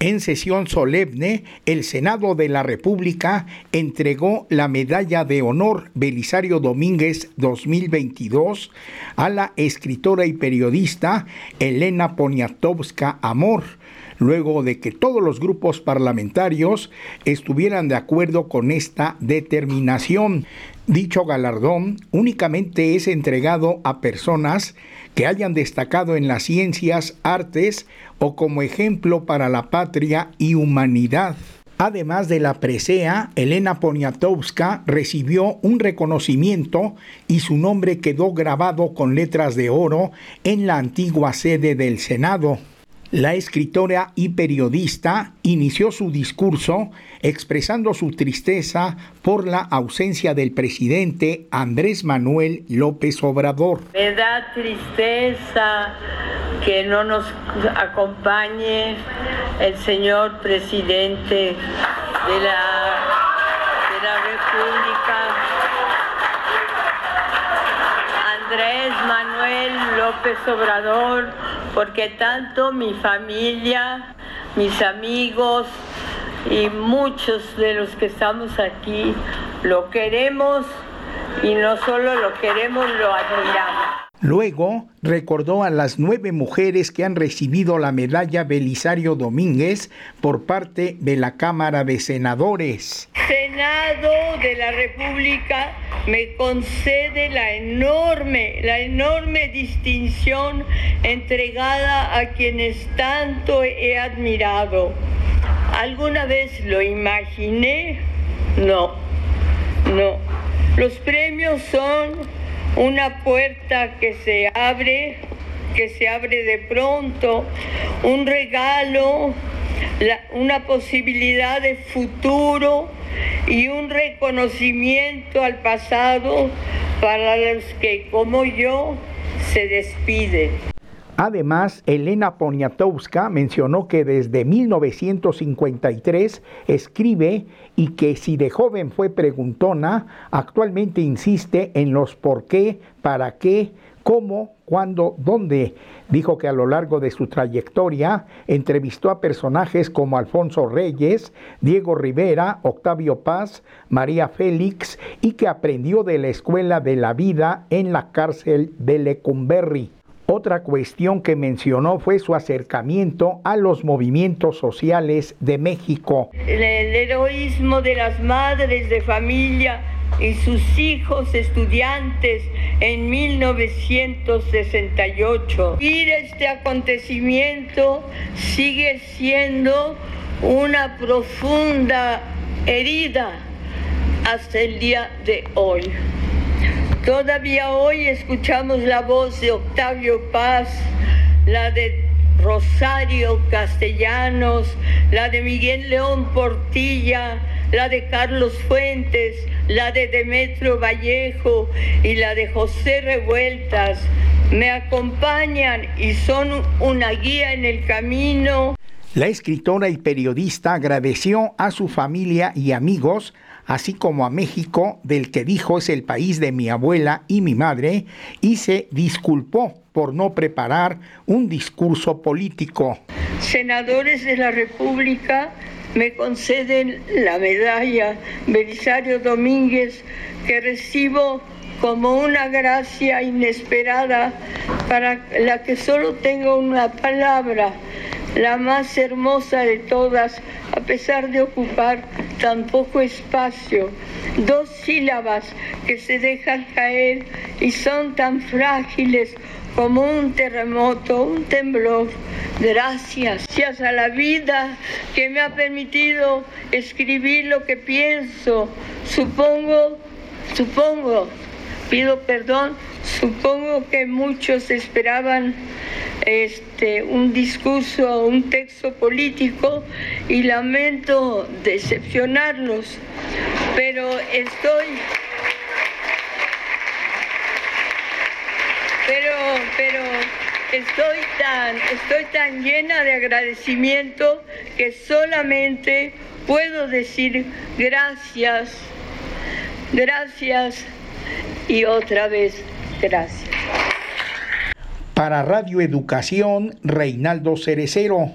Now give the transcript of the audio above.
En sesión solemne, el Senado de la República entregó la Medalla de Honor Belisario Domínguez 2022 a la escritora y periodista Elena Poniatowska Amor, luego de que todos los grupos parlamentarios estuvieran de acuerdo con esta determinación. Dicho galardón únicamente es entregado a personas que hayan destacado en las ciencias, artes o como ejemplo para la patria y humanidad. Además de la presea, Elena Poniatowska recibió un reconocimiento y su nombre quedó grabado con letras de oro en la antigua sede del Senado. La escritora y periodista inició su discurso expresando su tristeza por la ausencia del presidente Andrés Manuel López Obrador. Me da tristeza que no nos acompañe el señor presidente de la, de la República, Andrés Manuel López Obrador, porque tanto mi familia, mis amigos y muchos de los que estamos aquí lo queremos y no solo lo queremos, lo admiramos. Luego recordó a las nueve mujeres que han recibido la medalla Belisario Domínguez por parte de la Cámara de Senadores. Senado de la República me concede la enorme, la enorme distinción entregada a quienes tanto he admirado. ¿Alguna vez lo imaginé? No, no. Los premios son una puerta que se abre, que se abre de pronto, un regalo, una posibilidad de futuro y un reconocimiento al pasado para los que como yo se despiden. Además, Elena Poniatowska mencionó que desde 1953 escribe y que si de joven fue preguntona, actualmente insiste en los por qué, para qué, cómo, cuándo, dónde. Dijo que a lo largo de su trayectoria entrevistó a personajes como Alfonso Reyes, Diego Rivera, Octavio Paz, María Félix y que aprendió de la escuela de la vida en la cárcel de Lecumberri. Otra cuestión que mencionó fue su acercamiento a los movimientos sociales de México. El heroísmo de las madres de familia y sus hijos estudiantes en 1968. Y este acontecimiento sigue siendo una profunda herida hasta el día de hoy. Todavía hoy escuchamos la voz de Octavio Paz, la de Rosario Castellanos, la de Miguel León Portilla, la de Carlos Fuentes, la de Demetrio Vallejo y la de José Revueltas. Me acompañan y son una guía en el camino. La escritora y periodista agradeció a su familia y amigos así como a México, del que dijo es el país de mi abuela y mi madre, y se disculpó por no preparar un discurso político. Senadores de la República me conceden la medalla Belisario Domínguez que recibo como una gracia inesperada para la que solo tengo una palabra, la más hermosa de todas, a pesar de ocupar tan poco espacio, dos sílabas que se dejan caer y son tan frágiles como un terremoto, un temblor. Gracias, gracias a la vida que me ha permitido escribir lo que pienso. Supongo, supongo, pido perdón, supongo que muchos esperaban este, un discurso, un texto político y lamento decepcionarlos, pero estoy... Pero, pero estoy tan, estoy tan llena de agradecimiento que solamente puedo decir gracias, gracias y otra vez gracias. Para Radio Educación, Reinaldo Cerecero.